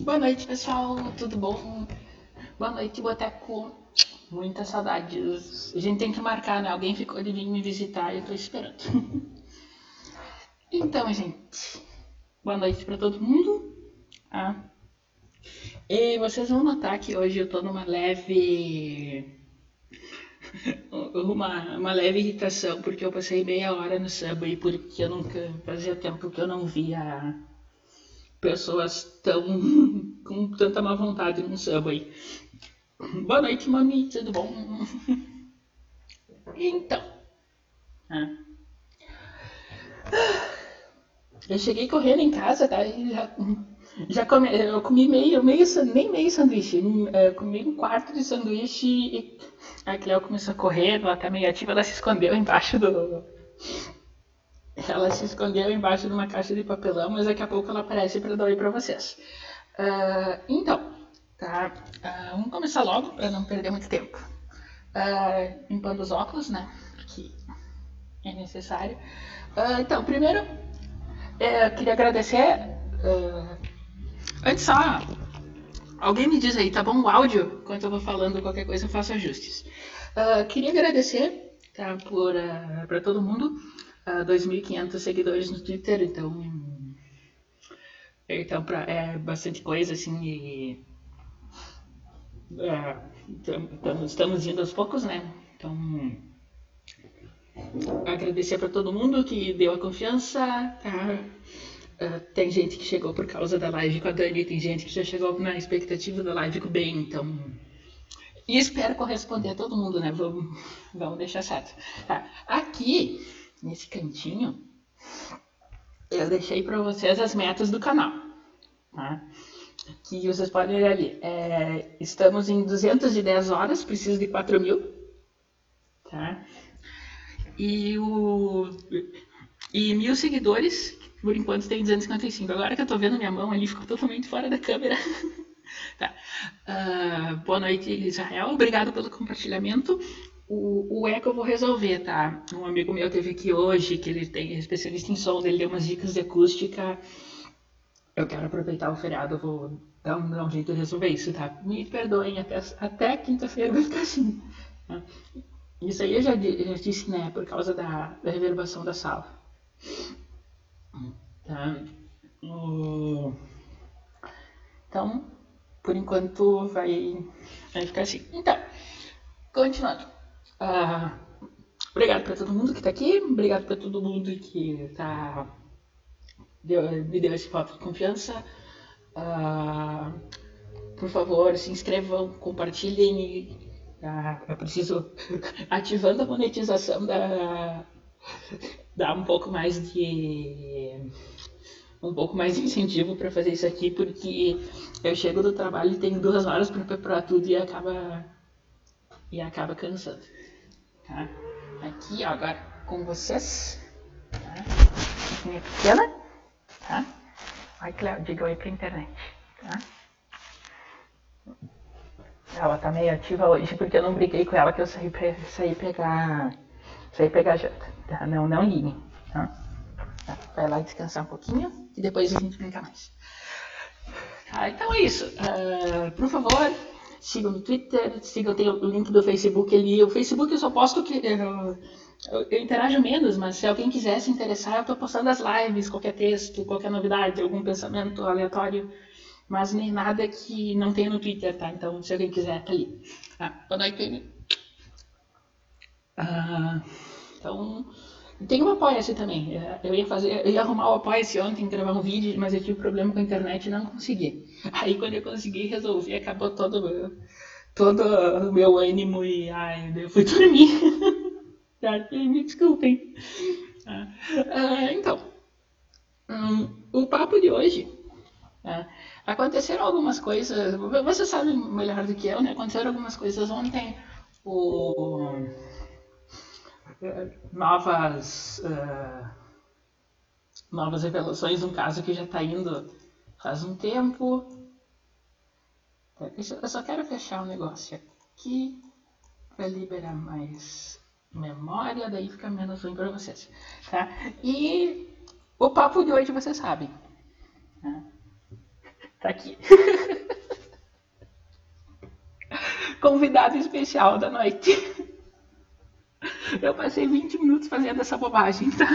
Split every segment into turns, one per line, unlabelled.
Boa noite, pessoal. Tudo bom? Boa noite, Boteco. Muitas saudades. A gente tem que marcar, né? Alguém ficou de vir me visitar e eu tô esperando. então, gente. Boa noite para todo mundo. Ah. E vocês vão notar que hoje eu tô numa leve. Uma, uma leve irritação, porque eu passei meia hora no subway, porque eu nunca. Fazia tempo que eu não via pessoas tão com tanta má vontade no subway. Boa noite, mami, tudo bom? Então, ah. eu cheguei correndo em casa, tá? E já, já comi, eu comi meio, meio, nem meio sanduíche, eu é, comi um quarto de sanduíche e a Cleo começou a correr, ela tá meio ativa, ela se escondeu embaixo do, ela se escondeu embaixo de uma caixa de papelão, mas daqui a pouco ela aparece para dar oi para vocês. Uh, então, tá? Uh, vamos começar logo para não perder muito tempo. Uh, limpando os óculos, né? Porque é necessário. então, primeiro, é, eu queria agradecer. antes só, alguém me diz aí, tá bom o áudio? Enquanto eu vou falando qualquer coisa, eu faço ajustes. queria agradecer tá, por para todo mundo uh, 2.500 seguidores no Twitter, então então pra, é bastante coisa assim e uh, estamos indo aos poucos, né? Então agradecer para todo mundo que deu a confiança, tá? Uh, tem gente que chegou por causa da live com a Dani, tem gente que já chegou na expectativa da live com o Ben, então. E espero corresponder a todo mundo, né? Vamos, vamos deixar certo. Tá. Aqui nesse cantinho, eu deixei para vocês as metas do canal. Tá? Que vocês podem ver ali. É, estamos em 210 horas, preciso de 4 mil. Tá? E, o, e mil seguidores, por enquanto tem 255. Agora que eu tô vendo minha mão ali, ficou totalmente fora da câmera. tá. Uh, boa noite, Israel. Obrigado pelo compartilhamento. O, o eco eu vou resolver, tá? Um amigo meu teve aqui hoje, que ele tem é especialista em som, ele deu umas dicas de acústica. Eu quero aproveitar o feriado, eu vou dar um, dar um jeito de resolver isso, tá? Me perdoem, até, até quinta-feira vai ficar assim. Tá? Isso aí eu já, já disse, né? Por causa da, da reverbação da sala. Tá? Então, por enquanto vai, vai ficar assim. Então, continuando. Ah, obrigado para todo mundo que está aqui, obrigado para todo mundo que tá, deu, me deu esse voto de confiança. Ah, por favor, se inscrevam, compartilhem. Ah, eu preciso ativando a monetização da dar um pouco mais de um pouco mais de incentivo para fazer isso aqui porque eu chego do trabalho e tenho duas horas para preparar tudo e acaba e acaba cansando tá? Aqui, agora com vocês, tá? Minha pequena, tá? Ai, Cléo, diga oi pra internet, tá? Ela tá meio ativa hoje porque eu não briguei com ela que eu saí, saí pegar, saí pegar janta, tá? Não, não ligue, tá? tá? Vai lá descansar um pouquinho e depois a gente brinca mais. Tá, então é isso. Uh, por favor, sigam no Twitter, sigam, tem o link do Facebook ali. O Facebook eu só posto que. Eu, eu, interajo menos, mas se alguém quiser se interessar, eu estou postando as lives, qualquer texto, qualquer novidade, algum pensamento aleatório, mas nem nada que não tenha no Twitter, tá? Então, se alguém quiser, tá ali. Tá? Boa noite, ah, Então, tem um apoia-se também. Eu ia fazer, eu ia arrumar o apoia-se ontem, gravar um vídeo, mas eu tive problema com a internet e não consegui. Aí quando eu consegui resolver, acabou todo meu, todo o meu ânimo e ai, eu fui dormir. Me desculpem. Ah, ah, então, um, o papo de hoje. Ah, aconteceram algumas coisas, você sabe melhor do que eu, né? Aconteceram algumas coisas ontem. O novas, uh, novas revelações, um caso que já está indo faz um tempo. Eu só quero fechar o um negócio aqui para liberar mais memória, daí fica menos ruim para vocês. Tá? E o papo de hoje vocês sabem. Né? Tá aqui. Convidado especial da noite. Eu passei 20 minutos fazendo essa bobagem, tá?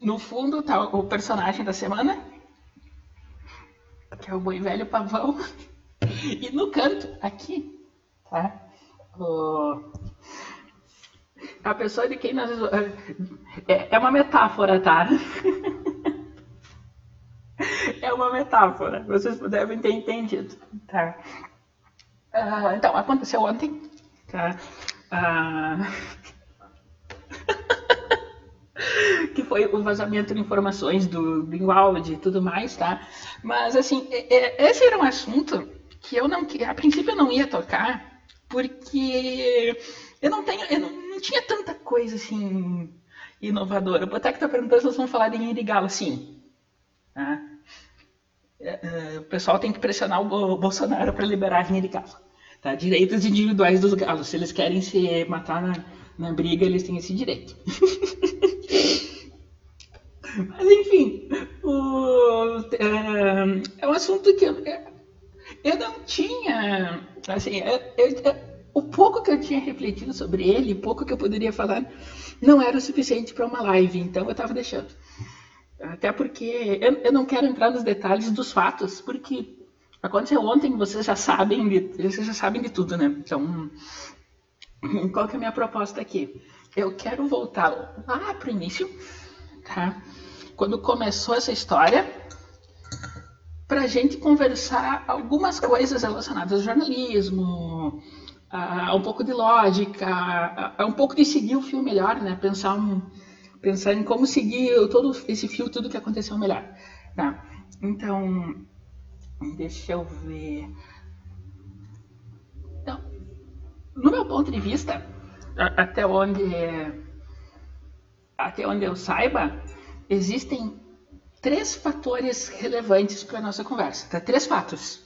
No fundo tá o personagem da semana, que é o boi velho pavão. E no canto, aqui, tá? O... A pessoa de quem nós. É, é uma metáfora, tá? É uma metáfora. Vocês devem ter entendido, tá? Uh, então, aconteceu ontem, tá? Uh... que foi o vazamento de informações do Greenwald e tudo mais, tá? Mas, assim, esse era um assunto que eu não, a princípio eu não ia tocar, porque eu não tenho, eu não, não tinha tanta coisa, assim, inovadora. O Boteco tá perguntando se nós vamos falar de Irigalo, sim. Tá? É, é, o pessoal tem que pressionar o Bolsonaro para liberar a rinha de galo. Tá? Direitos individuais dos galos. Se eles querem se matar na, na briga, eles têm esse direito. Mas enfim, o, é, é, um assunto que eu, eu não tinha. Assim, eu, eu, o pouco que eu tinha refletido sobre ele, o pouco que eu poderia falar, não era o suficiente para uma live, então eu estava deixando. Até porque eu, eu, não quero entrar nos detalhes dos fatos, porque aconteceu ontem, vocês já sabem de, vocês já sabem de tudo, né? Então, qual que é a minha proposta aqui? Eu quero voltar lá para o início, tá? Quando começou essa história, para a gente conversar algumas coisas relacionadas ao jornalismo, a, a um pouco de lógica, a, a, um pouco de seguir o fio melhor, né? Pensar um pensar em como seguir todo esse fio, tudo que aconteceu melhor. Tá? Então, deixa eu ver. Então, no meu ponto de vista, até onde até onde eu saiba, existem três fatores relevantes para a nossa conversa, tá? Três fatos.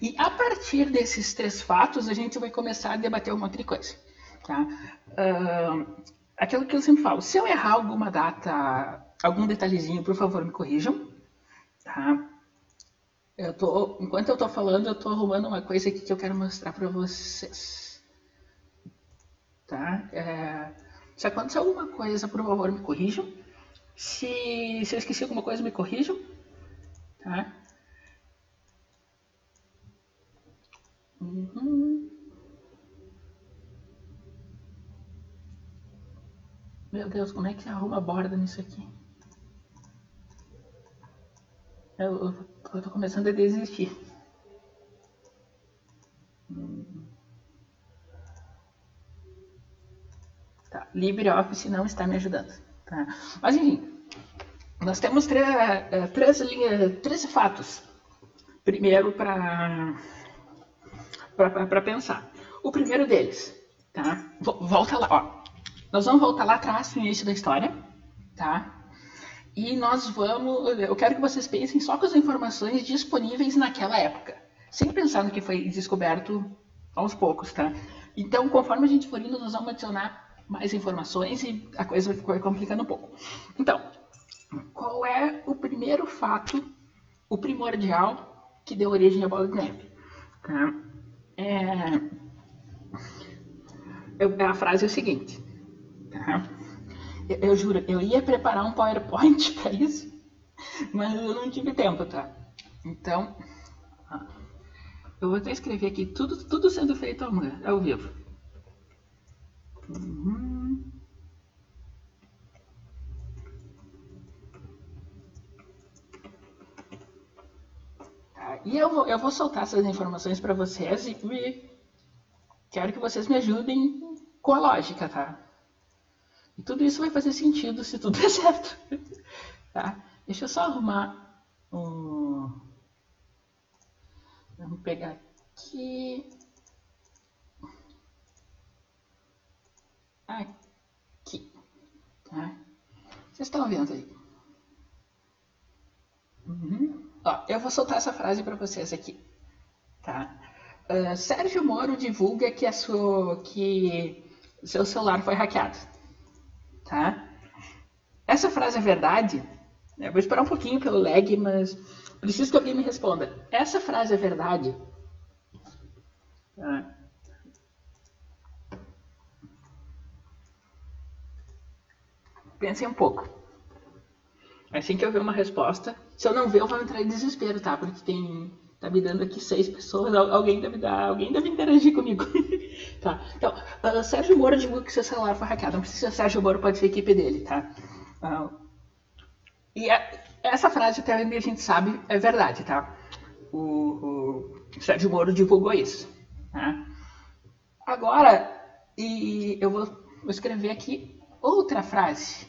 E a partir desses três fatos, a gente vai começar a debater um monte de coisa. Tá? Uh, aquilo que eu sempre falo, se eu errar alguma data, algum detalhezinho, por favor, me corrijam, tá? Eu tô, enquanto eu estou falando, eu estou arrumando uma coisa aqui que eu quero mostrar para vocês. Tá? É, se acontecer alguma coisa, por favor, me corrijam. Se, se eu esqueci alguma coisa, me corrijam. Tá? Uhum. Meu Deus, como é que arruma borda nisso aqui? Eu, eu, eu tô começando a desistir. Tá, LibreOffice não está me ajudando. Tá? Mas enfim, nós temos três, eh, linhas, três fatos. Primeiro para pensar. O primeiro deles, tá? Volta lá, ó. Nós vamos voltar lá atrás no início da história, tá? E nós vamos. Eu quero que vocês pensem só com as informações disponíveis naquela época, sem pensar no que foi descoberto aos poucos, tá? Então, conforme a gente for indo, nós vamos adicionar mais informações e a coisa vai complicando um pouco. Então, qual é o primeiro fato, o primordial, que deu origem à bola de neve? Tá? É... A frase é o seguinte: eu, eu juro, eu ia preparar um PowerPoint para isso, mas eu não tive tempo, tá? Então, eu vou até escrever aqui tudo, tudo sendo feito ao vivo. Uhum. Tá, e eu vou, eu vou soltar essas informações para vocês e, e quero que vocês me ajudem com a lógica, tá? E tudo isso vai fazer sentido se tudo der certo. tá? Deixa eu só arrumar um. Vamos pegar aqui. Aqui. Tá? Vocês estão vendo aí? Uhum. Ó, eu vou soltar essa frase para vocês aqui. Tá? Uh, Sérgio Moro divulga que, a sua, que seu celular foi hackeado tá? Essa frase é verdade? Eu vou esperar um pouquinho pelo lag, mas preciso que alguém me responda. Essa frase é verdade? Ah. Pensem um pouco. Assim que eu ver uma resposta, se eu não ver, eu vou entrar em desespero, tá? Porque tem. Tá me dando aqui seis pessoas, alguém deve dar, alguém deve interagir comigo. tá. Então, uh, Sérgio Moro divulga que seu celular foi hackeado. Não precisa ser Sérgio Moro, pode ser a equipe dele, tá? Uh, e a, essa frase, até onde a gente sabe, é verdade, tá? O, o Sérgio Moro divulgou isso. Tá? Agora, e eu vou, vou escrever aqui outra frase.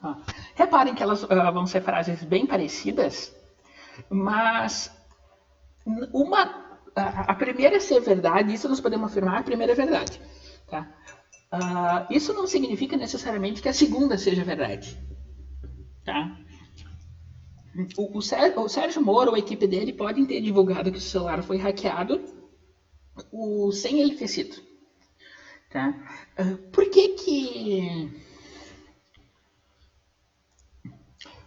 Tá? Reparem que elas uh, vão ser frases bem parecidas, mas uma a, a primeira ser verdade, isso nós podemos afirmar, a primeira é verdade. Tá? Uh, isso não significa necessariamente que a segunda seja verdade. Tá? O, o, Sérgio, o Sérgio Moro ou a equipe dele podem ter divulgado que o celular foi hackeado o, sem ele ter sido. Tá? Uh, por que que...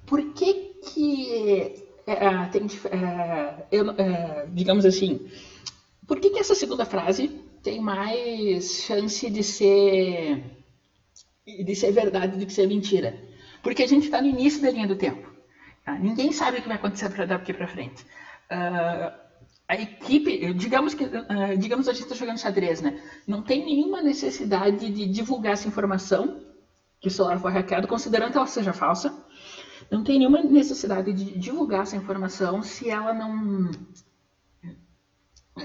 Por que que é, tem, é, eu, é, digamos assim, por que, que essa segunda frase tem mais chance de ser de ser verdade do que ser mentira? Porque a gente está no início da linha do tempo. Tá? Ninguém sabe o que vai acontecer daqui para frente. Uh, a equipe, digamos que, uh, digamos a gente está jogando xadrez, né? Não tem nenhuma necessidade de divulgar essa informação que o celular foi hackeado, considerando que ela seja falsa não tem nenhuma necessidade de divulgar essa informação se ela não.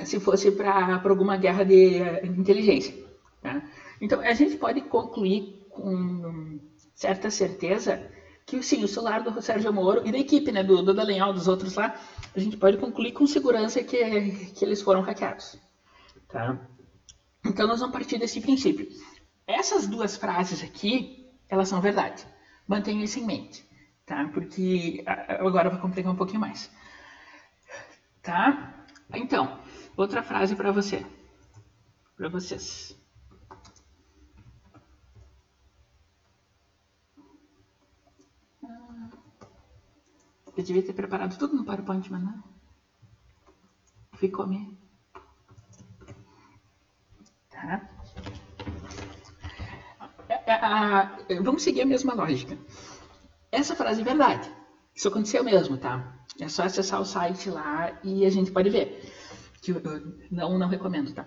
se fosse para alguma guerra de inteligência. Tá? Então, a gente pode concluir com certa certeza que sim, o celular do Sérgio Moro e da equipe, né, do, do Dallagnol, dos outros lá, a gente pode concluir com segurança que, que eles foram hackeados. Tá? Então, nós vamos partir desse princípio. Essas duas frases aqui, elas são verdade. Mantenha isso em mente tá? Porque agora vai complicar um pouquinho mais. Tá? Então, outra frase para você. Para vocês. Eu devia ter preparado tudo no PowerPoint, mas não. Ficou me. Tá? É, é, vamos seguir a mesma lógica. Essa frase é verdade. Isso aconteceu mesmo, tá? É só acessar o site lá e a gente pode ver. Que eu não, não recomendo, tá?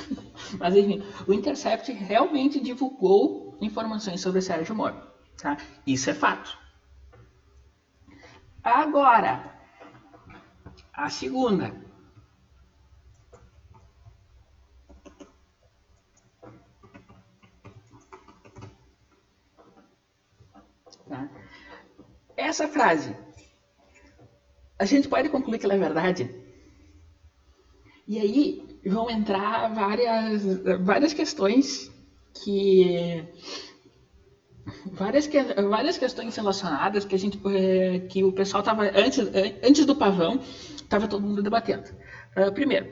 Mas enfim, o Intercept realmente divulgou informações sobre Sérgio Moro, tá? Isso é fato. Agora, a segunda. Tá? Essa frase, a gente pode concluir que ela é verdade? E aí vão entrar várias, várias questões que várias, várias questões relacionadas que a gente eh, que o pessoal estava antes antes do pavão estava todo mundo debatendo. Uh, primeiro,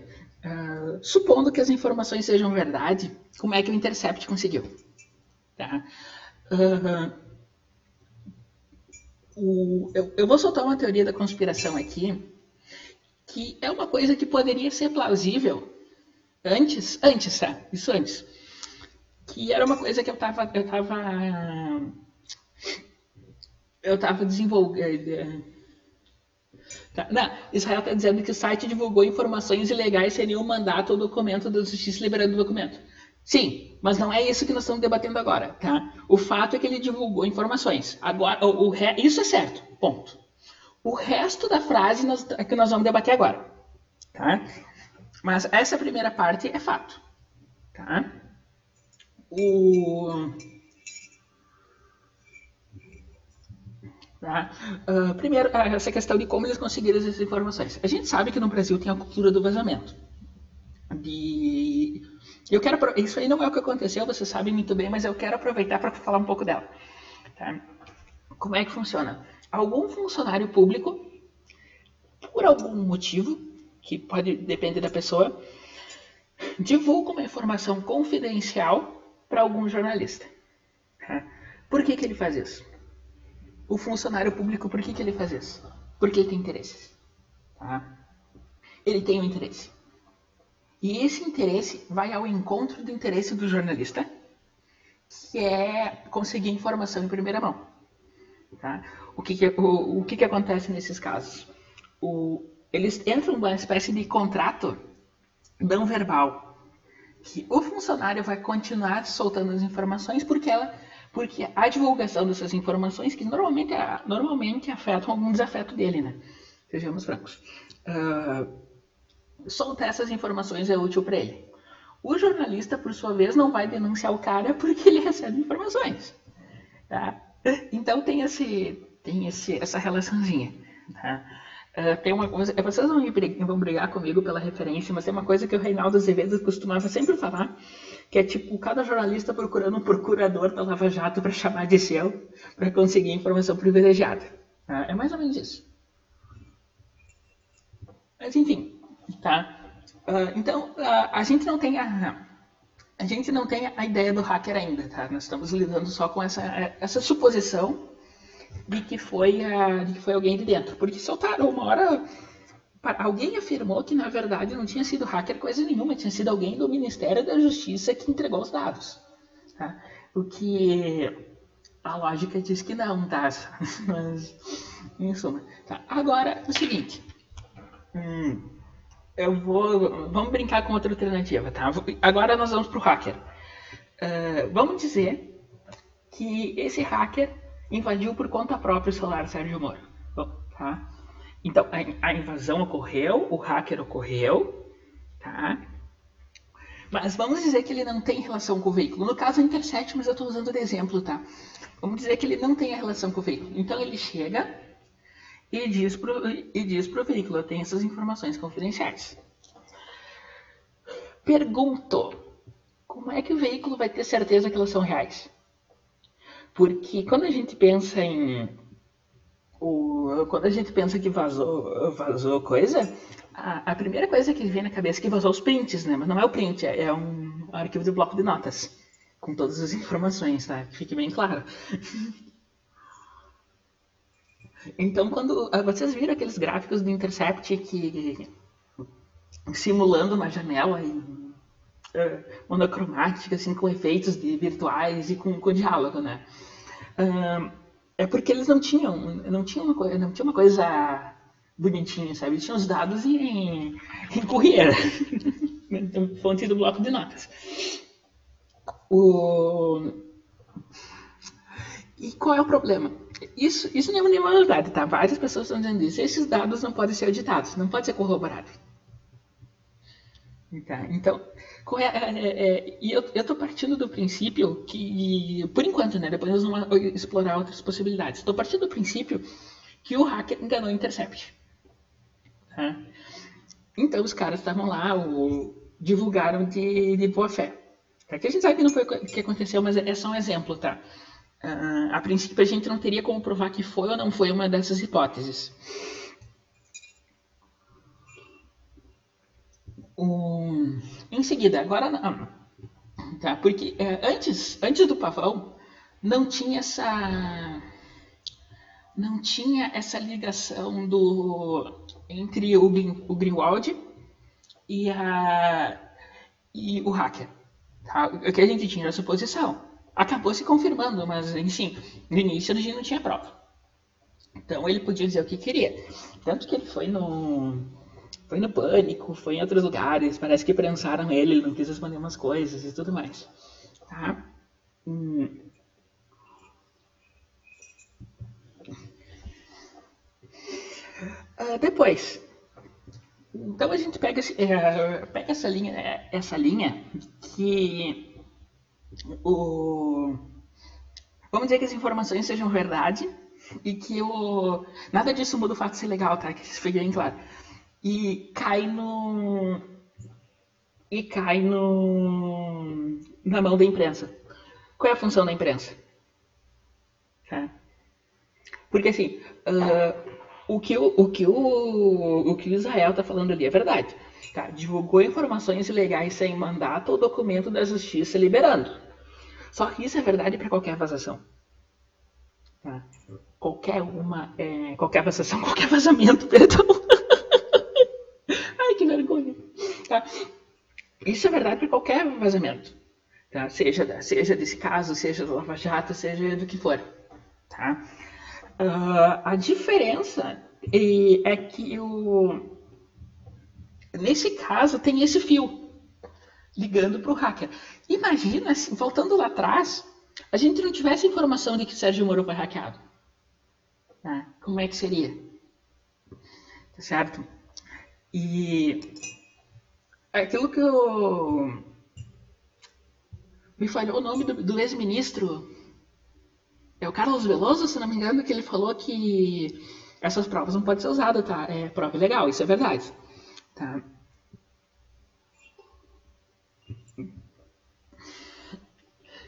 uh, supondo que as informações sejam verdade, como é que o Intercept conseguiu? Tá? Uh, o, eu, eu vou soltar uma teoria da conspiração aqui, que é uma coisa que poderia ser plausível antes, antes, tá? Isso antes. Que era uma coisa que eu tava, eu tava, eu tava desenvolvendo. Eh, tá, não, Israel está dizendo que o site divulgou informações ilegais seria um mandato ou documento da justiça liberando o documento. Sim, mas não é isso que nós estamos debatendo agora, tá? O fato é que ele divulgou informações. Agora, o, o re... isso é certo, ponto. O resto da frase nós, é que nós vamos debater agora, tá? Mas essa primeira parte é fato, tá? O... Tá? Uh, primeiro, essa questão de como eles conseguiram essas informações. A gente sabe que no Brasil tem a cultura do vazamento. De eu quero isso aí não é o que aconteceu, você sabe muito bem, mas eu quero aproveitar para falar um pouco dela. Tá? Como é que funciona? Algum funcionário público, por algum motivo, que pode depender da pessoa, divulga uma informação confidencial para algum jornalista. Tá? Por que, que ele faz isso? O funcionário público, por que, que ele faz isso? Porque ele tem interesses. Tá? Ele tem um interesse. E esse interesse vai ao encontro do interesse do jornalista, que é conseguir informação em primeira mão. Tá? O, que, que, o, o que, que acontece nesses casos? O, eles entram numa espécie de contrato não verbal, que o funcionário vai continuar soltando as informações porque ela porque a divulgação dessas informações, que normalmente, normalmente afetam algum desafeto dele, né? Sejamos francos. Uh, soltar essas informações é útil para ele. O jornalista, por sua vez, não vai denunciar o cara porque ele recebe informações. Tá? Então tem, esse, tem esse, essa relaçãozinha. Tá? Uh, tem uma coisa, vocês vão, vão brigar comigo pela referência, mas tem uma coisa que o Reinaldo Azevedo costumava sempre falar, que é tipo cada jornalista procurando um procurador da Lava Jato para chamar de seu, para conseguir informação privilegiada. Tá? É mais ou menos isso. Mas enfim, tá? Uh, então uh, a gente não tem a a gente não tem a ideia do hacker ainda, tá? Nós estamos lidando só com essa, essa suposição de que foi a, de que foi alguém de dentro, porque soltaram uma hora alguém afirmou que na verdade não tinha sido hacker coisa nenhuma, tinha sido alguém do Ministério da Justiça que entregou os dados, tá? O que a lógica diz que não, tá? Mas em suma, tá? Agora o seguinte, hum, eu vou. Vamos brincar com outra alternativa, tá? Agora nós vamos para o hacker. Uh, vamos dizer que esse hacker invadiu por conta própria o celular Sérgio Moro. Bom, tá? Então, a, a, invasão ocorreu, o hacker ocorreu, tá? Mas vamos dizer que ele não tem relação com o veículo. No caso, a Intercept, mas eu estou usando de exemplo, tá? Vamos dizer que ele não tem a relação com o veículo. Então, ele chega e diz diz pro veículo, tenho essas informações confidenciais. Pergunto, como é que o veículo vai ter certeza que elas são reais? Porque quando a gente pensa em o, quando a gente pensa que vazou, vazou coisa, a, a, primeira coisa que vem na cabeça é que vazou os prints, né? Mas não é o print, é, é um arquivo de bloco de notas com todas as informações, tá? Que fique bem claro. Então, quando ah, vocês viram aqueles gráficos do Intercept que simulando uma janela em, uh, monocromática, assim, com efeitos de virtuais e com, com diálogo, né? Uh, é porque eles não tinham, não tinham uma, não tinha uma coisa bonitinha, sabe? Eles tinham os dados em, em correia, fonte do bloco de notas. O... E qual é o problema? Isso, isso não é nenhuma novidade, tá? Várias pessoas estão dizendo isso. Esses dados não podem ser auditados, não pode ser corroborado. Tá, então, é, é, é, e eu estou partindo do princípio que, por enquanto, né, depois nós vamos explorar outras possibilidades. Estou partindo do princípio que o hacker enganou o Intercept. Tá? Então, os caras estavam lá, o, divulgaram de, de boa fé. Tá? Que a gente sabe que não foi o que aconteceu, mas é só um exemplo, tá? Uh, a princípio, a gente não teria como provar que foi ou não foi uma dessas hipóteses. Um, em seguida, agora não. Tá? Porque é, antes, antes do pavão, não tinha essa. Não tinha essa ligação do entre o, o Greenwald e, a, e o hacker. Tá? O que a gente tinha era suposição acabou se confirmando, mas enfim, no início gente não tinha prova. Então ele podia dizer o que queria. Tanto que ele foi no. Foi no pânico, foi em outros lugares, parece que prensaram ele, ele não quis responder umas coisas e tudo mais. Tá? Hum. Uh, depois, então a gente pega, é, pega essa linha, é, essa linha que o... Vamos dizer que as informações sejam verdade e que o... nada disso muda o fato de ser legal, tá? Que isso fique bem claro. E cai no... E cai no... na mão da imprensa. Qual é a função da imprensa? Tá? Porque assim, uh, o que o, o, que o, o que o Israel está falando ali é verdade. Divulgou informações ilegais sem mandato ou documento da justiça liberando. Só que isso é verdade para qualquer vazação. Tá? Qualquer uma, é, qualquer vazação, qualquer vazamento, perdão. Ai, que vergonha. Tá? Isso é verdade para qualquer vazamento. Tá? Seja, seja desse caso, seja do Lava Jato, seja do que for. Tá? Uh, a diferença é que o, nesse caso tem esse fio ligando para o hacker. Imagina, assim, voltando lá atrás, a gente não tivesse informação de que Sérgio Moro foi hackeado. Né? Como é que seria? Tá certo? E aquilo que eu... Me falhou o nome do, do ex-ministro é o Carlos Veloso, se não me engano, que ele falou que essas provas não podem ser usadas, tá? É prova legal, isso é verdade. Tá?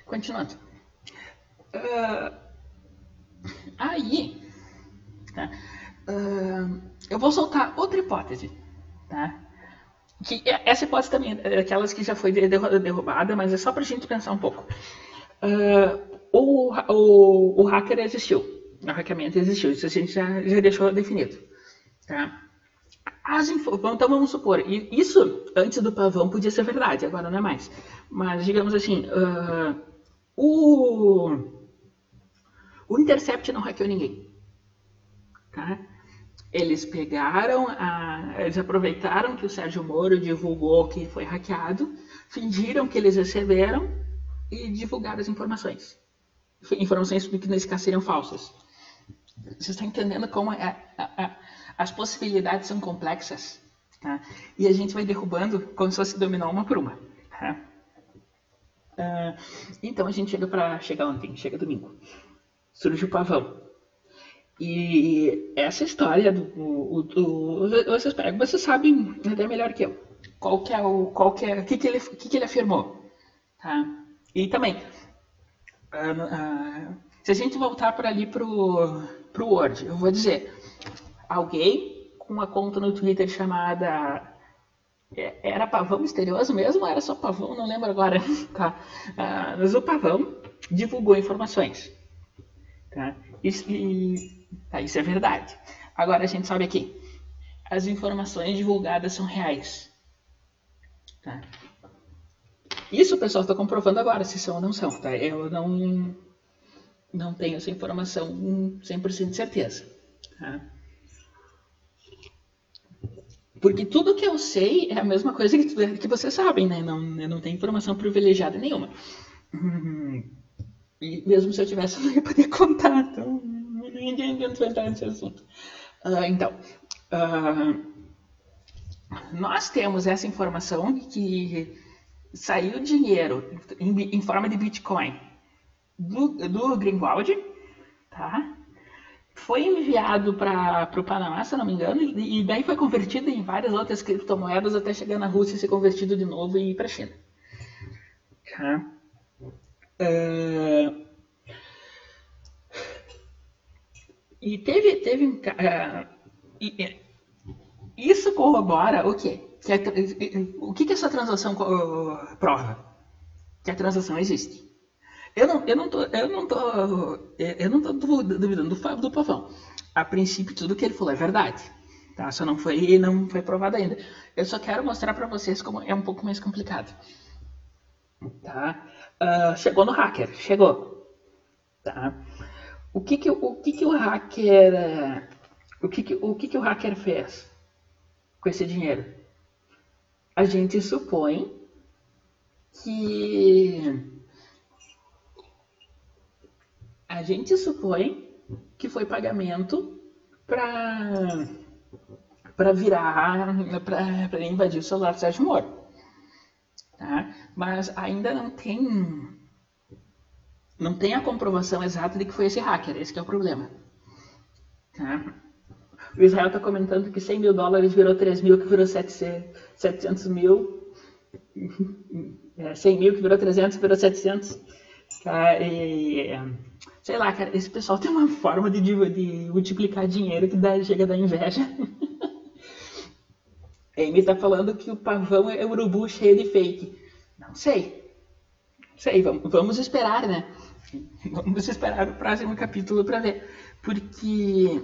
Continuando. Uh, aí, tá? uh, eu vou soltar outra hipótese, tá? Que é, essa hipótese também é aquelas que já foi derrubada, mas é só para a gente pensar um pouco. Uh, o, o, o hacker existiu. O hackeamento existiu. Isso a gente já, já deixou definido. Tá? Então vamos supor, isso antes do pavão podia ser verdade, agora não é mais. Mas digamos assim, uh, o, o Intercept não hackeou ninguém. Tá? Eles pegaram, a, eles aproveitaram que o Sérgio Moro divulgou que foi hackeado, fingiram que eles receberam e divulgaram as informações informações que nesse caso seriam falsas. Você está entendendo como é, a, a, as possibilidades são complexas? Tá? E a gente vai derrubando como se fosse dominar uma por uma. Tá? Uh, então a gente chega para chegar ontem, chega domingo. Surge o pavão. E essa história do, do, do vocês pegam, vocês sabem até melhor que eu. Qual que é o, qual que é, que que ele, que que ele afirmou, tá? E também uh, se a gente voltar para ali pro, pro Word, eu vou dizer, alguém com uma conta no Twitter chamada é, era pavão misterioso mesmo ou era só pavão? Não lembro agora. Tá. Uh, mas o pavão divulgou informações. Tá? Isso, e, tá, isso é verdade. Agora a gente sabe aqui. As informações divulgadas são reais. Tá? Isso o pessoal está comprovando agora, se são ou não são, tá? Eu não, não tenho essa informação com 100% de certeza. Tá? Porque tudo que eu sei é a mesma coisa que, que vocês sabem, né? Não, não tenho informação privilegiada nenhuma. E mesmo se eu tivesse, eu não ia poder contar. Então, ninguém ia entrar nesse assunto. Uh, então, uh, nós temos essa informação que saiu dinheiro em, em forma de Bitcoin do, do Greenwald, tá? Foi enviado para o Panamá, se não me engano, e, e daí foi convertido em várias outras criptomoedas até chegar na Rússia e ser convertido de novo e ir para a China. Tá? Uh, e teve, teve uh, e, isso corrobora o quê? O que, que essa transação uh, prova? Que a transação existe. Eu não, eu não tô, eu não tô, eu não tô duvidando do, do pavão. A princípio, tudo que ele falou é verdade. Tá? Só não foi, não foi provado ainda. Eu só quero mostrar para vocês como é um pouco mais complicado. Tá? Uh, chegou no hacker, chegou. Tá? O que que o que que o hacker, o que que o que que o hacker fez com esse dinheiro? A gente supõe que a gente supõe que foi pagamento para para virar para invadir o celular do Sérgio Moro, tá? Mas ainda não tem não tem a comprovação exata de que foi esse hacker, esse é o problema. Tá? O Israel está comentando que 100 mil dólares virou 3 mil, que virou 700 mil. É, 100 mil, que virou 300, virou 700. Tá? E, sei lá, cara, esse pessoal tem uma forma de, de multiplicar dinheiro que dá, chega da inveja. Amy tá falando que o pavão é urubu cheio de fake. Não sei. Não sei, vamos, vamos esperar, né? Vamos esperar o próximo capítulo para ver. Porque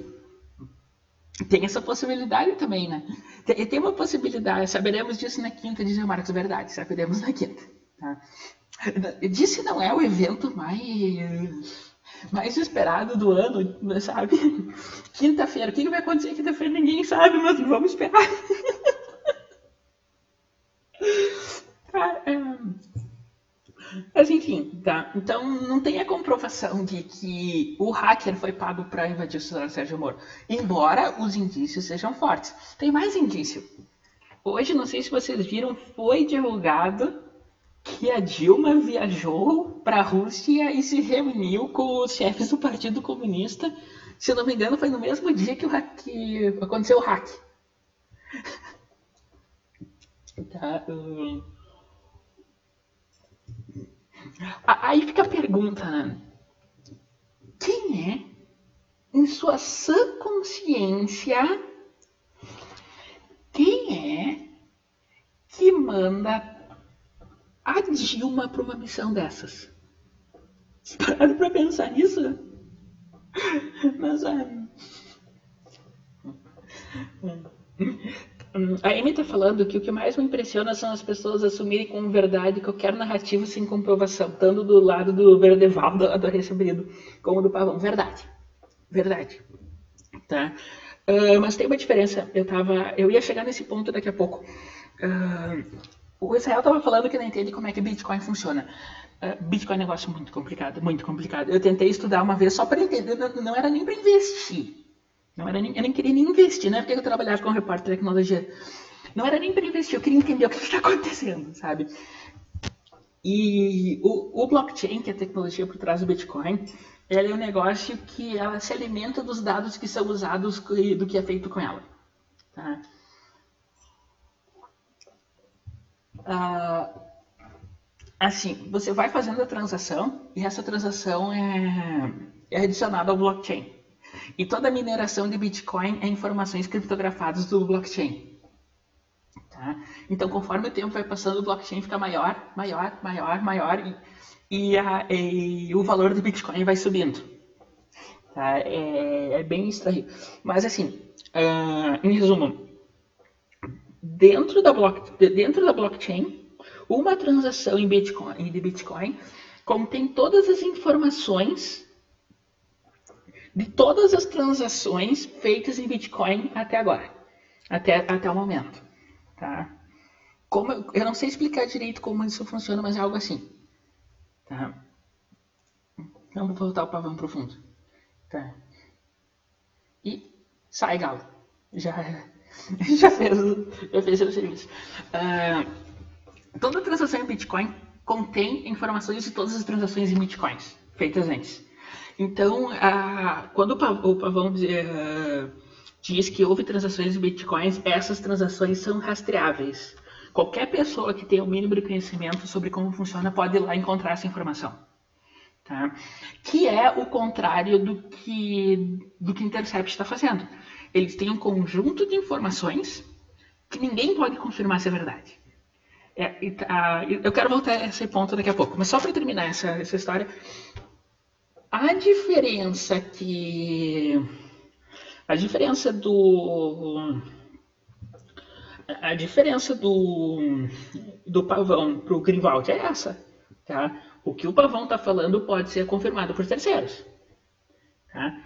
tem essa possibilidade também, né? Tem, tem, uma possibilidade, saberemos disso na quinta, diz o Marcos, verdade, saberemos na quinta. Tá? Disse não é o evento mais mais esperado do ano, sabe? Quinta-feira, o que vai acontecer quinta-feira? Ninguém sabe, mas vamos esperar. tá, é... Mas enfim, tá? Então não tem a comprovação de que o hacker foi pago para invadir o celular Sérgio Moro. Embora os indícios sejam fortes. Tem mais indício. Hoje, não sei se vocês viram, foi divulgado que a Dilma viajou para a Rússia e se reuniu com os chefes do Partido Comunista. Se não me engano, foi no mesmo dia que, o hack, aconteceu o hack. tá, um... Aí fica a pergunta, né? Quem é, em sua sã consciência, quem é que manda a Dilma para uma missão dessas? Pararam para pensar nisso? Mas é... A Amy está falando que o que mais me impressiona são as pessoas assumirem como verdade qualquer narrativa sem comprovação, tanto do lado do Verdeval, do, do recebido, como do Pavão. Verdade. Verdade. Tá? Uh, mas tem uma diferença. Eu, tava, eu ia chegar nesse ponto daqui a pouco. Uh, o Israel estava falando que não entende como é que Bitcoin funciona. Uh, Bitcoin é um negócio muito complicado, muito complicado. Eu tentei estudar uma vez só para entender, não, não era nem para investir. Não era nem, eu nem queria nem investir, não é porque eu trabalhava com repórter de tecnologia. Não era nem para investir, eu queria entender o que está acontecendo, sabe? E o, o, blockchain, que é a tecnologia por trás do Bitcoin, ela é um negócio que ela se alimenta dos dados que são usados e do que é feito com ela. Tá? Ah, assim, você vai fazendo a transação e essa transação é, é adicionada ao blockchain. E toda a mineração de Bitcoin é informações criptografadas do blockchain. Tá? Então, conforme o tempo vai passando, o blockchain fica maior, maior, maior, maior e, e, a, e o valor do Bitcoin vai subindo. Tá? É, é, bem estranho. Mas, assim, uh, em resumo, dentro da, block, dentro da blockchain, uma transação em Bitcoin, de Bitcoin contém todas as informações de todas as transações feitas em Bitcoin até agora, até, até o momento. Tá? Como, eu não sei explicar direito como isso funciona, mas é algo assim. Tá? Vamos voltar o pavão profundo. Tá? E sai, galo. Já, já, fez, já fez o serviço. Uh, toda transação em Bitcoin contém informações de todas as transações em Bitcoins feitas antes. Então, a, quando o Pavão uh, diz que houve transações de bitcoins, essas transações são rastreáveis. Qualquer pessoa que tenha o mínimo de conhecimento sobre como funciona pode ir lá encontrar essa informação. Tá? Que é o contrário do que, do que Intercept está fazendo. Eles têm um conjunto de informações que ninguém pode confirmar se é verdade. É, uh, eu quero voltar a esse ponto daqui a pouco, mas só para terminar essa, essa história, a diferença que. A diferença do. A diferença do, do pavão para o Grinwald é essa. Tá? O que o pavão está falando pode ser confirmado por terceiros. Tá?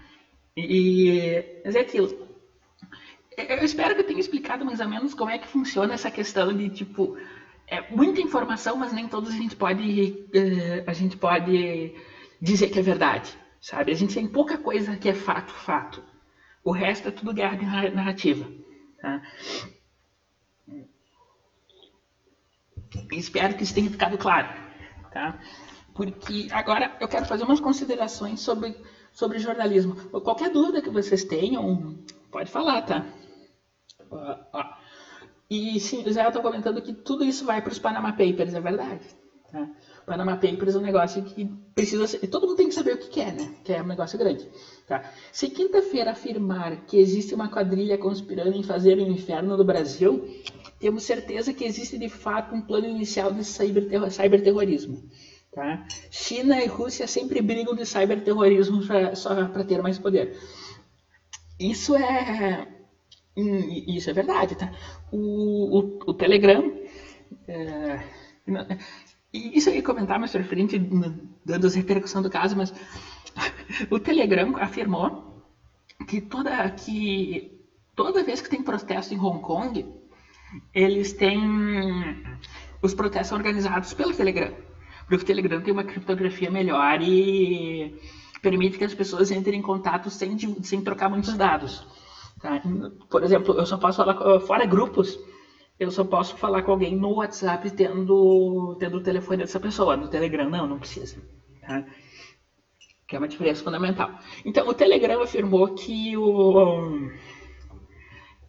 E, mas é aquilo. Eu espero que eu tenha explicado mais ou menos como é que funciona essa questão de tipo. É muita informação, mas nem todos a gente pode. Eh, a gente pode dizer que é verdade, sabe? A gente tem pouca coisa que é fato, fato. O resto é tudo guerra de narrativa. Tá? Espero que isso tenha ficado claro. Tá? Porque agora eu quero fazer umas considerações sobre, sobre jornalismo. Qualquer dúvida que vocês tenham, pode falar, tá? E sim, o Zé está comentando que tudo isso vai para os Panama Papers, é verdade. Tá? Panama Papers é um negócio que precisa ser. Todo mundo tem que saber o que quer, né? Que é um negócio grande. Tá? Se quinta-feira afirmar que existe uma quadrilha conspirando em fazer o inferno no Brasil, temos certeza que existe de fato um plano inicial de cyberterrorismo. Cyber tá? China e Rússia sempre brigam de cyberterrorismo pra, só para ter mais poder. Isso é. Hum, isso é verdade, tá? O, o, o Telegram. É, isso eu ia comentar mais pra frente, dando repercussões do caso, mas o Telegram afirmou que toda, que toda vez que tem protesto em Hong Kong, eles têm. Os protestos são organizados pelo Telegram. Porque o Telegram tem uma criptografia melhor e permite que as pessoas entrem em contato sem, sem trocar muitos dados. Tá? Por exemplo, eu só posso falar, fora grupos, eu só posso falar com alguém no WhatsApp tendo, tendo o telefone dessa pessoa. No Telegram, não, não precisa. Tá? Que é uma diferença fundamental. Então, o Telegram afirmou que o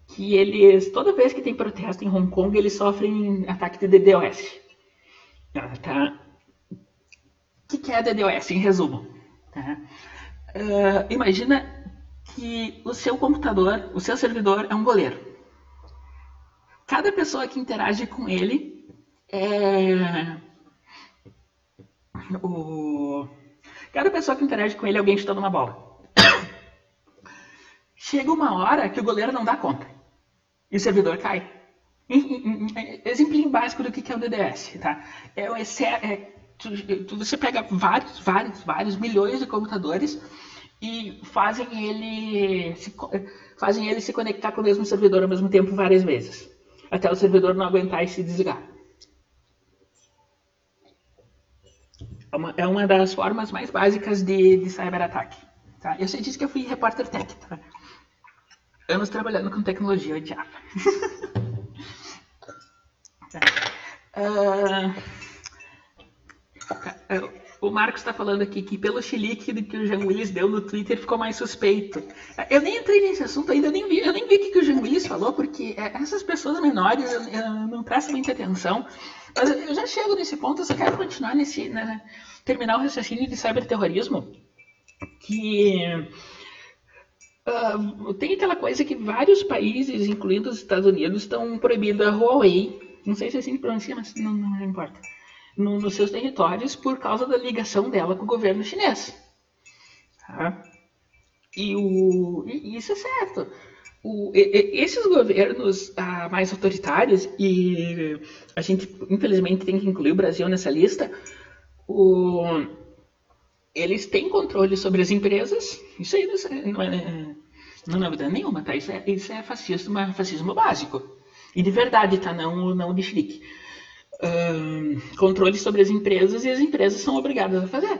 que eles, toda vez que tem protesto em Hong Kong, eles sofrem ataque de DDoS. Ah, tá? O que, que é DDoS, em resumo? Tá? Uh, imagina que o seu computador, o seu servidor é um goleiro cada pessoa que interage com ele é. O... Cada pessoa que interage com ele é alguém chutando uma bola. Chega uma hora que o goleiro não dá conta. E o servidor cai. Exemplo básico do que é o DDS. Tá? É, é, tu, tu, você pega vários, vários, vários milhões de computadores e fazem ele, se, fazem ele se conectar com o mesmo servidor ao mesmo tempo várias vezes até o servidor não aguentar e se desligar. É uma, é uma das formas mais básicas de, de cyberataque. Tá? Eu sei disso que eu fui repórter tech. Tá? Anos trabalhando com tecnologia, eu odiava. tá. uh, o Marcos está falando aqui que pelo chilique que o Jean Willis deu no Twitter ficou mais suspeito. Eu nem entrei nesse assunto ainda, eu nem vi, eu nem vi o que, o Jean Willis falou, porque é, essas pessoas menores eu, eu não presto muita atenção. Mas eu já chego nesse ponto, eu só quero continuar nesse. Né, terminar o raciocínio de cyberterrorismo. Que. Uh, tem aquela coisa que vários países, incluindo os Estados Unidos, estão proibindo a Huawei. Não sei se é assim pronuncia, mas não, não importa no, nos seus territórios por causa da ligação dela com o governo chinês. Tá? E, o, e isso é certo. O, e, esses governos ah, mais autoritários, e a gente infelizmente tem que incluir o Brasil nessa lista, o, eles têm controle sobre as empresas, isso aí não é, não é novidade nenhuma, tá? Isso é, isso é fascismo, fascismo básico. E de verdade, tá? Não, não de chique controle sobre as empresas e as empresas são obrigadas a fazer.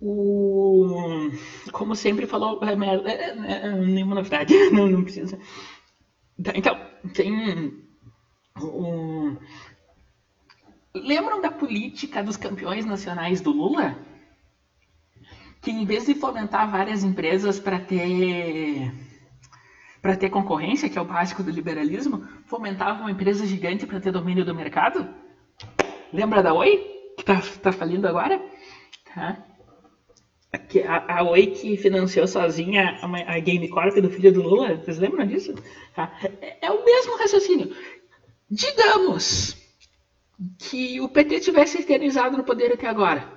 O, como sempre falou, é, é, é, nenhuma novidade, não, não precisa. Então, tem. O, lembram da política dos campeões nacionais do Lula? Que em vez de fomentar várias empresas para ter para ter concorrência, que é o básico do liberalismo, fomentava uma empresa gigante para ter domínio do mercado? Lembra da Oi? Que tá, tá falindo agora? Tá? A, a Oi que financiou sozinha a, a Game Corp do filho do Lula. Vocês lembram disso? Tá? É, é o mesmo raciocínio. Digamos que o PT tivesse eternizado no poder até agora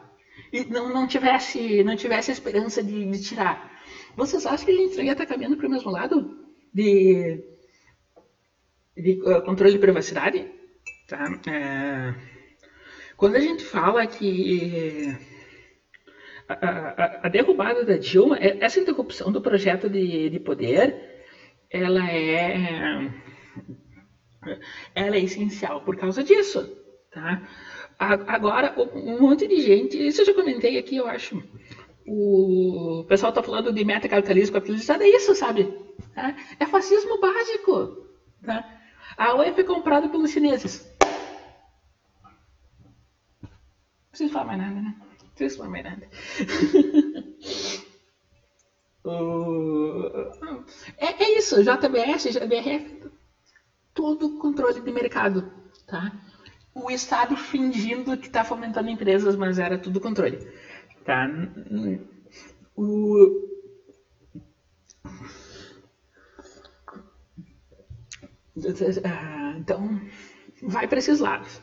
e não, não tivesse não tivesse esperança de, de tirar. Vocês acham que a gente ia estar caminhando para o mesmo lado de, de uh, controle de privacidade? Tá? É... Quando a gente fala que a, a, a derrubada da Dilma, é, essa interrupção do projeto de, de poder, ela é, ela é essencial por causa disso, tá? Agora, um monte de gente, isso eu já comentei aqui, eu acho. O pessoal está falando de meta-capitalismo, capitalismo, é isso, sabe? Tá? É fascismo básico. Tá? A UE foi comprada pelos chineses. Preciso falar mais nada, né? Não preciso falar mais nada. é, é isso, JBS, JBRF, todo controle de mercado, tá? o Estado fingindo que está fomentando empresas, mas era tudo controle. Tá? O... Então, vai para esses lados.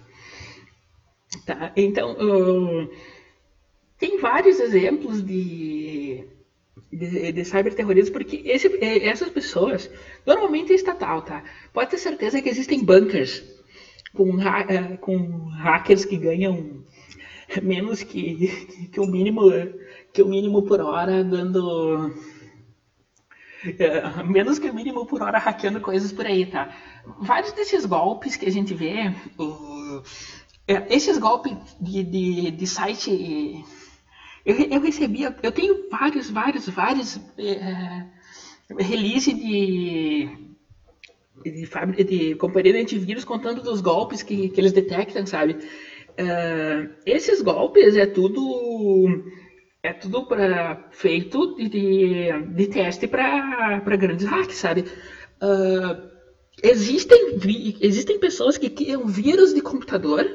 Tá? Então, tem vários exemplos de, de, de cyberterrorismo, porque esse, essas pessoas, normalmente é estatal, tá? Pode ter certeza que existem bunkers com, uh, com hackers que ganham menos que, que o mínimo que o mínimo por hora dando é, menos que o mínimo por hora hackeando coisas por aí, tá? Vários desses golpes que a gente vê, esses golpes de, de, de site, eu, eu recebia, eu tenho vários, vários, vários é, release de, de, de companhia de antivírus contando dos golpes que, que eles detectam, sabe? Uh, esses golpes é tudo é tudo pra, feito de, de, de teste para grandes hacks, sabe? Uh, existem, existem pessoas que criam vírus de computador.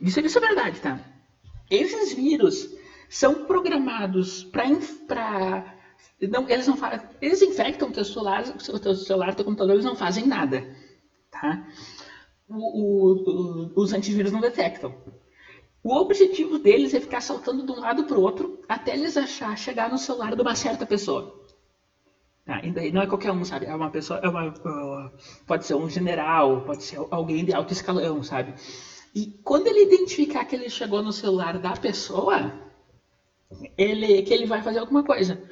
Isso, isso é verdade, tá? Esses vírus são programados para não, eles não eles infectam teu celular, o teu celular, teu computador, eles não fazem nada, tá? O, o, o, os antivírus não detectam. O objetivo deles é ficar saltando de um lado para o outro até eles achar chegar no celular de uma certa pessoa. Ah, não é qualquer um, sabe? É uma pessoa, é uma, uh, pode ser um general, pode ser alguém de alto escalão, sabe? E quando ele identificar que ele chegou no celular da pessoa, ele, que ele vai fazer alguma coisa.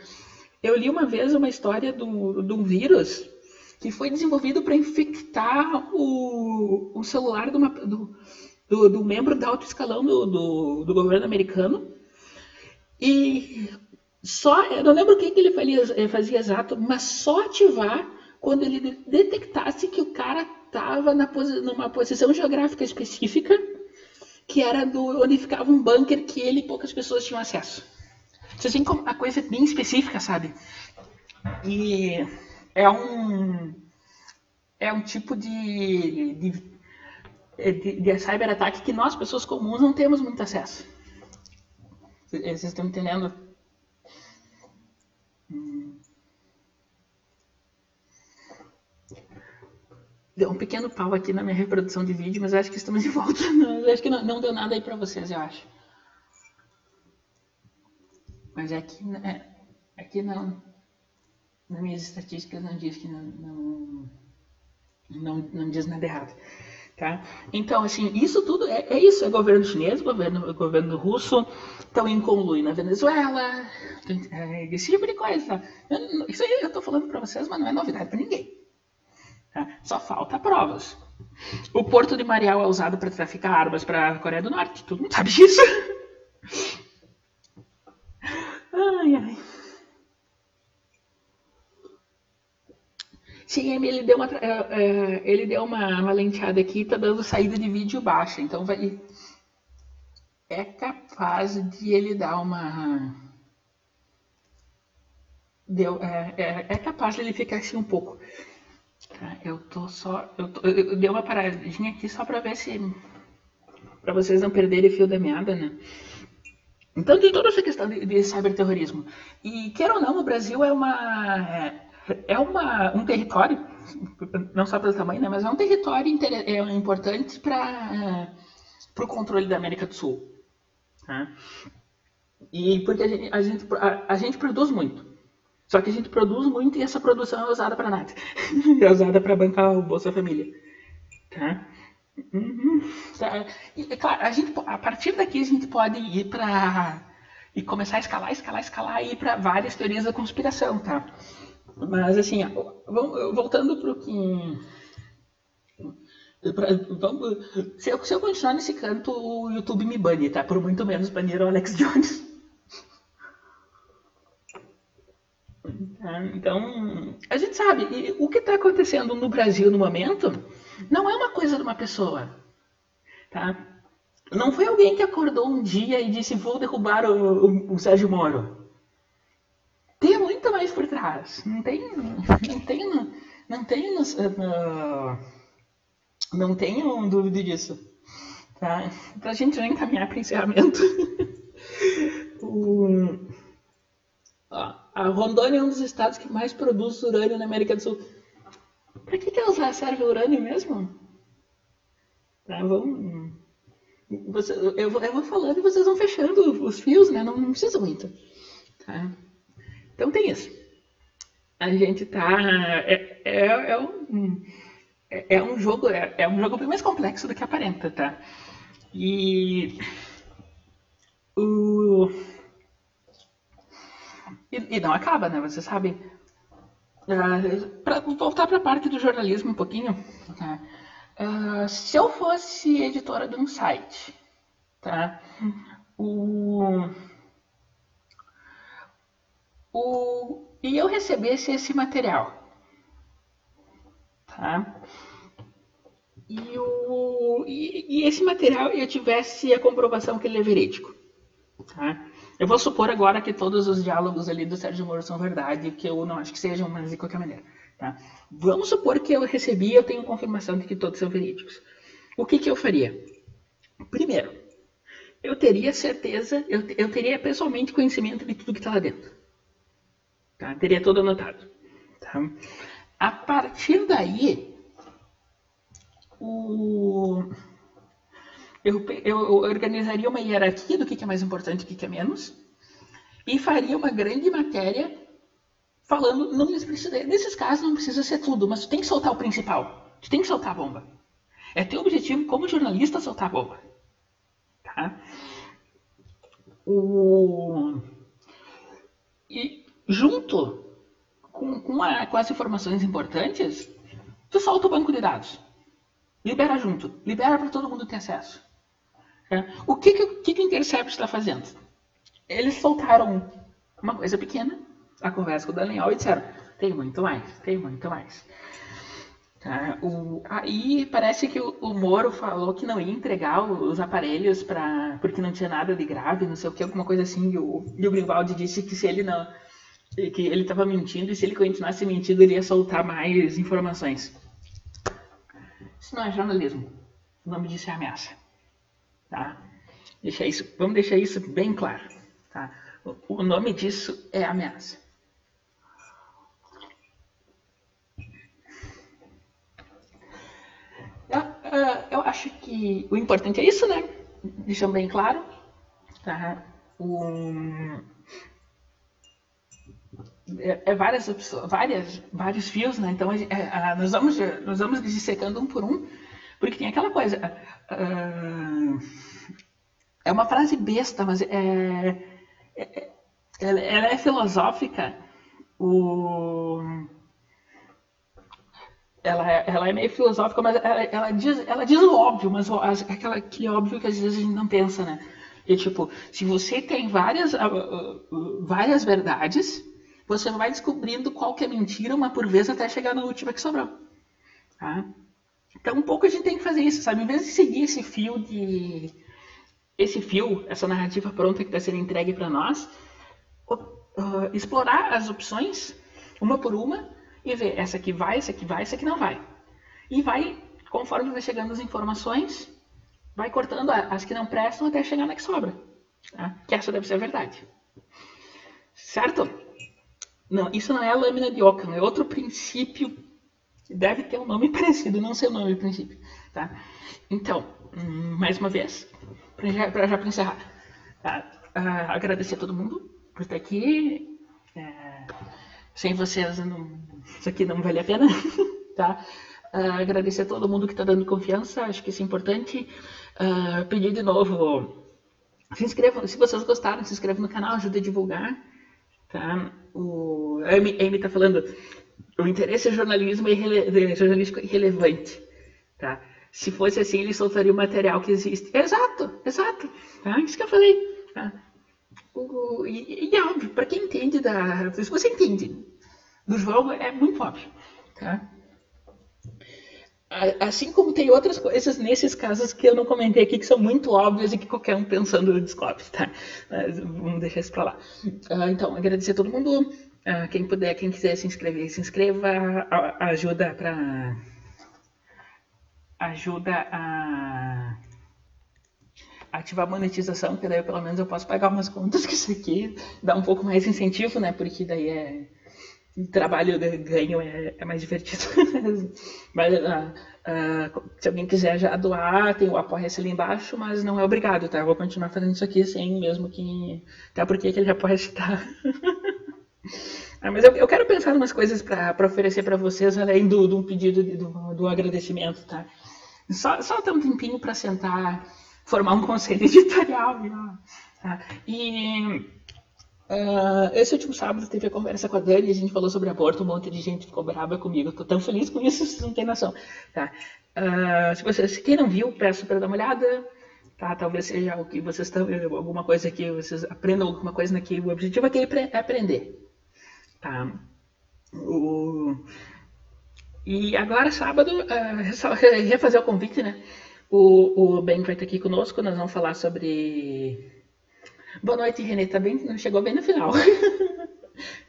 Eu li uma vez uma história de um vírus que foi desenvolvido para infectar o, o celular uma, do, do, do membro da alto escalão do, do, do, governo americano. E só, eu não lembro o que, que ele fazia, fazia exato, mas só ativar quando ele detectasse que o cara estava numa posição geográfica específica, que era do, onde ficava um bunker que ele e poucas pessoas tinham acesso. Isso assim, a coisa bem específica, sabe? E é um é um tipo de, de é, de, de cyberataque que nós, pessoas comuns, não temos muito acesso. Vocês estão entendendo? Deu um pequeno pau aqui na minha reprodução de vídeo, mas acho que estamos de volta. Não, acho que não, não, deu nada aí pra vocês, eu acho. Mas aqui, é, aqui não. Nas minhas estatísticas não diz que não, não, não, não diz nada errado. Tá? Então, assim, isso tudo é, é isso, é governo chinês, governo, governo russo, estão em conluio na Venezuela, é, esse tipo de coisa. Eu, isso aí eu estou falando para vocês, mas não é novidade para ninguém. Só falta provas. O porto de Mariel é usado para traficar armas para a Coreia do Norte, todo mundo sabe disso. Ai, ai. Sim, ele deu uma, é, é, ele deu uma, uma lenteada aqui, tá dando saída de vídeo baixa, então vai é capaz de ele dar uma deu é, é, é capaz de ele ficar assim um pouco. Eu tô só eu, tô, eu, dei uma paradinha aqui só para ver se para vocês não perderem o fio da meada, né? Então tem toda essa questão de, de cyberterrorismo. E quer ou não, o Brasil é uma é, é uma, um território, não só pelo tamanho, né, mas é um território é importante para o controle da América do Sul. Tá? E porque a gente, a, gente, a, a gente produz muito. Só que a gente produz muito e essa produção é usada para nada. é usada para bancar o Bolsa Família. Tá? Uhum. tá? E, claro, a, gente, a partir daqui a gente pode ir para. e começar a escalar, escalar, escalar e ir para várias teorias da conspiração. Tá? Mas assim, voltando para o que. Pra, vamos, se, eu, se eu continuar nesse canto, o YouTube me bane, tá? Por muito menos banir o Alex Jones. Tá? Então, a gente sabe, o que está acontecendo no Brasil no momento não é uma coisa de uma pessoa. Tá? Não foi alguém que acordou um dia e disse: Vou derrubar o, o, o Sérgio Moro tem muito mais por trás. Não tem, não tem, não tem, uh, não tenho dúvida disso. Tá? Pra gente já encaminhar para encerramento. o... A Rondônia é um dos estados que mais produz urânio na América do Sul. Pra que, que elas serve urânio mesmo? Tá, vamos... Você, eu, vou, eu vou falando e vocês vão fechando os fios, né? Não, não precisa muito. Tá? Então tem isso. A gente tá. É, é, é um, é, é, um jogo. É, é um jogo bem mais complexo do que aparenta, tá? E. O. E, não acaba, né? Vocês sabem. Uh, para voltar para a parte do jornalismo um pouquinho? Uh, se eu fosse editora de um site, tá? O, o, e eu recebesse esse material, tá? E, o, e, e esse material eu tivesse a comprovação que ele é verídico, tá? Eu vou supor agora que todos os diálogos ali do Sérgio Moro são verdade, que eu não acho que sejam, mas de qualquer maneira. Tá? Vamos supor que eu recebi eu tenho confirmação de que todos são verídicos. O que, que eu faria? Primeiro, eu teria certeza, eu, eu teria pessoalmente conhecimento de tudo que está lá dentro. Tá? Teria tudo anotado. Tá? A partir daí, o... eu, eu, organizaria uma hierarquia do que, é mais importante e o que, que é menos, e faria uma grande matéria falando, não precisa, nesses casos não precisa ser tudo, mas tu tem que soltar o principal. Tu tem que soltar a bomba. É teu objetivo como jornalista soltar a bomba. Tá? O... E junto com, com, a, com as informações importantes, tu solta o banco de dados. Libera junto. Libera para todo mundo ter acesso. É. O que, que, que, o Intercept está fazendo? Eles soltaram uma coisa pequena a conversa com o Daniel e disseram: tem muito mais, tem muito mais. Tá? O, aí parece que o, o, Moro falou que não ia entregar os aparelhos para porque não tinha nada de grave, não sei o que, alguma coisa assim. E o, e o disse que se ele não que ele estava mentindo e se ele continuasse mentindo ele ia soltar mais informações. Isso não é jornalismo. O nome disso é ameaça. Tá? Deixa isso, vamos deixar isso bem claro. Tá? O, nome disso é ameaça. Uh, eu acho que o importante é isso, né? Deixando bem claro. Tá? É, é, várias várias, vários fios, né? Então é, é, nós, vamos, nós vamos dissecando um por um, porque tem aquela coisa. Uh, é uma frase besta, mas é, é ela, ela é filosófica. O, ela é, ela é meio filosófica, mas ela, ela, diz, ela diz o óbvio, mas aquela, aquele óbvio que às vezes a gente não pensa, né? E tipo, se você tem várias, uh, várias verdades, você vai descobrindo qual que é mentira uma por vez até chegar na última que sobrou. Tá? Então um pouco a gente tem que fazer isso, sabe? Em vez de seguir esse fio de. Esse fio, essa narrativa pronta que está sendo entregue para nós, uh, explorar as opções, uma por uma, e ver essa aqui vai, essa aqui vai, essa aqui não vai. E vai, conforme vai chegando as informações, vai cortando as que não prestam até chegar na que sobra. Tá? Que essa deve ser a verdade. Certo? Não, isso não é a lâmina de Ockham, é outro princípio. Deve ter um nome parecido, não sei o nome do princípio. Tá? Então, hum, mais uma vez, para já, pra, já encerrar, tá? uh, agradecer a todo mundo por estar aqui. É, sem vocês, não, isso aqui não vale a pena, tá? Uh, agradecer a todo mundo que está dando confiança, acho que isso é importante. Uh, pedir de novo, se inscrevam, se vocês gostaram, se inscrevam no canal, ajuda a divulgar, tá? O a Amy está falando, o interesse é jornalismo é jornalístico irrelevante, tá? Se fosse assim, ele soltaria o material que existe. Exato, exato, tá? Isso que eu falei, tá? O, e, e é óbvio, para quem entende da. Se você entende do jogo, é muito óbvio. Tá? Assim como tem outras coisas nesses casos que eu não comentei aqui que são muito óbvias e que qualquer um pensando descobre, tá? Mas vamos deixar isso para lá. Uh, então, agradecer a todo mundo. Uh, quem puder, quem quiser se inscrever, se inscreva. Ajuda para ajuda a ativar a monetização, porque daí pelo menos eu posso pagar umas contas que isso aqui dá um pouco mais incentivo, né? Porque daí é trabalho ganho é, é mais divertido. mas uh, uh, se alguém quiser já doar, tem o apoia-se ali embaixo, mas não é obrigado, tá? Eu vou continuar fazendo isso aqui sem mesmo que. Até porque aquele apoia-se tá. ah, mas eu, eu, quero pensar em umas coisas para oferecer para vocês, além do, do pedido de, do, do agradecimento, tá? Só, só ter um tempinho para sentar, formar um conselho editorial. Tá? E uh, esse último sábado teve a conversa com a Dani, a gente falou sobre aborto, um monte de gente ficou brava comigo. Estou tão feliz com isso, vocês não têm noção. Tá? Uh, se, você, se quem não viu, peço para dar uma olhada. Tá? Talvez seja o que vocês estão alguma coisa que vocês aprendam alguma coisa naquele. O objetivo aqui é aprender. Tá? O, e agora, sábado, uh, refazer o convite, né? O, o Ben vai estar aqui conosco, nós vamos falar sobre. Boa noite, Renê, tá bem? Chegou bem no final. uh,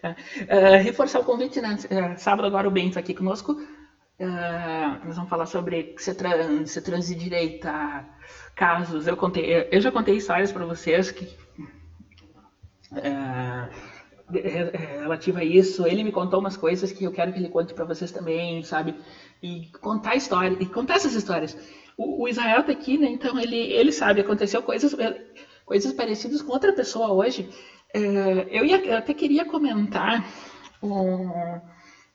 reforçar o convite, né? Uh, sábado agora o Ben está aqui conosco. Uh, nós vamos falar sobre ser trans, ser trans direita, casos. Eu contei, eu já contei histórias para vocês que uh, relativa a isso. Ele me contou umas coisas que eu quero que ele conte para vocês também, sabe? E contar história, e contar essas histórias. O, o Israel tá aqui, né? Então ele, ele sabe, aconteceu coisas, coisas parecidas com outra pessoa hoje. É, eu, ia, eu até queria comentar um,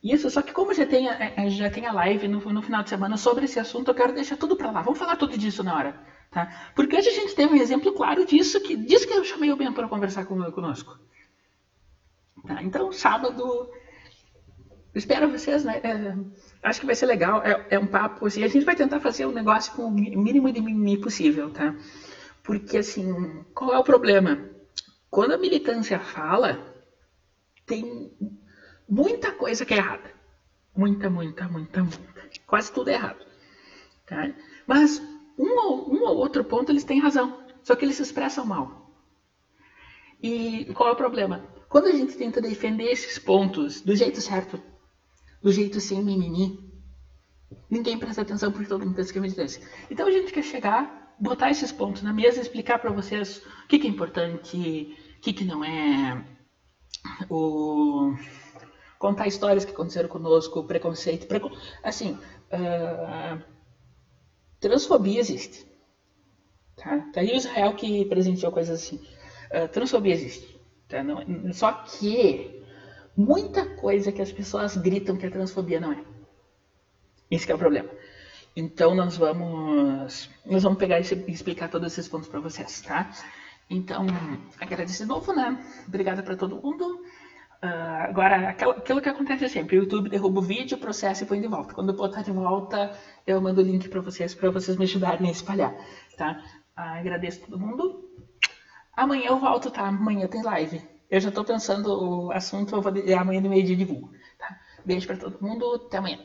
isso, só que como já tem, a, já tem a live no, no final de semana sobre esse assunto, eu quero deixar tudo para lá. Vamos falar tudo disso na hora. Tá? Porque hoje a gente teve um exemplo claro disso, que diz que eu chamei o Ben para conversar conosco. Tá? Então, sábado, espero vocês, né? É, acho que vai ser legal. É, é, um papo, assim, a gente vai tentar fazer o um negócio com o mínimo de mimimi possível, tá? Porque, assim, qual é o problema? Quando a militância fala, tem muita coisa que é errada. Muita, muita, muita, muita. Quase tudo é errado. Tá? Mas um ou, um ou outro ponto eles têm razão. Só que eles se expressam mal. E qual é o problema? Quando a gente tenta defender esses pontos do jeito certo, do jeito sem mimimi, ninguém presta atenção porque todo mundo pensa que é militância. Então a gente quer chegar, botar esses pontos na mesa, explicar para vocês o que, que, é importante, o que, que não é, o contar histórias que aconteceram conosco, preconceito, precon... assim, uh, transfobia existe. Tá? tá aí o Israel que presenciou coisas assim. Uh, transfobia existe. Tá? Não, só que muita coisa que as pessoas gritam que é transfobia não é. Esse é o problema. Então nós vamos nós vamos pegar e explicar todos esses pontos para vocês, tá? Então, agradeço de novo, né? Obrigada para todo mundo. Uh, agora, aquilo, que acontece sempre, o YouTube derruba o vídeo, processa e põe de volta. Quando botar de volta, eu mando o link para vocês, para vocês me ajudarem a espalhar, tá? Uh, agradeço todo mundo. Amanhã eu volto, tá? Amanhã tem live. Eu já tô pensando o assunto, eu vou amanhã do meio-dia divulgo. Tá? Beijo para todo mundo, até amanhã.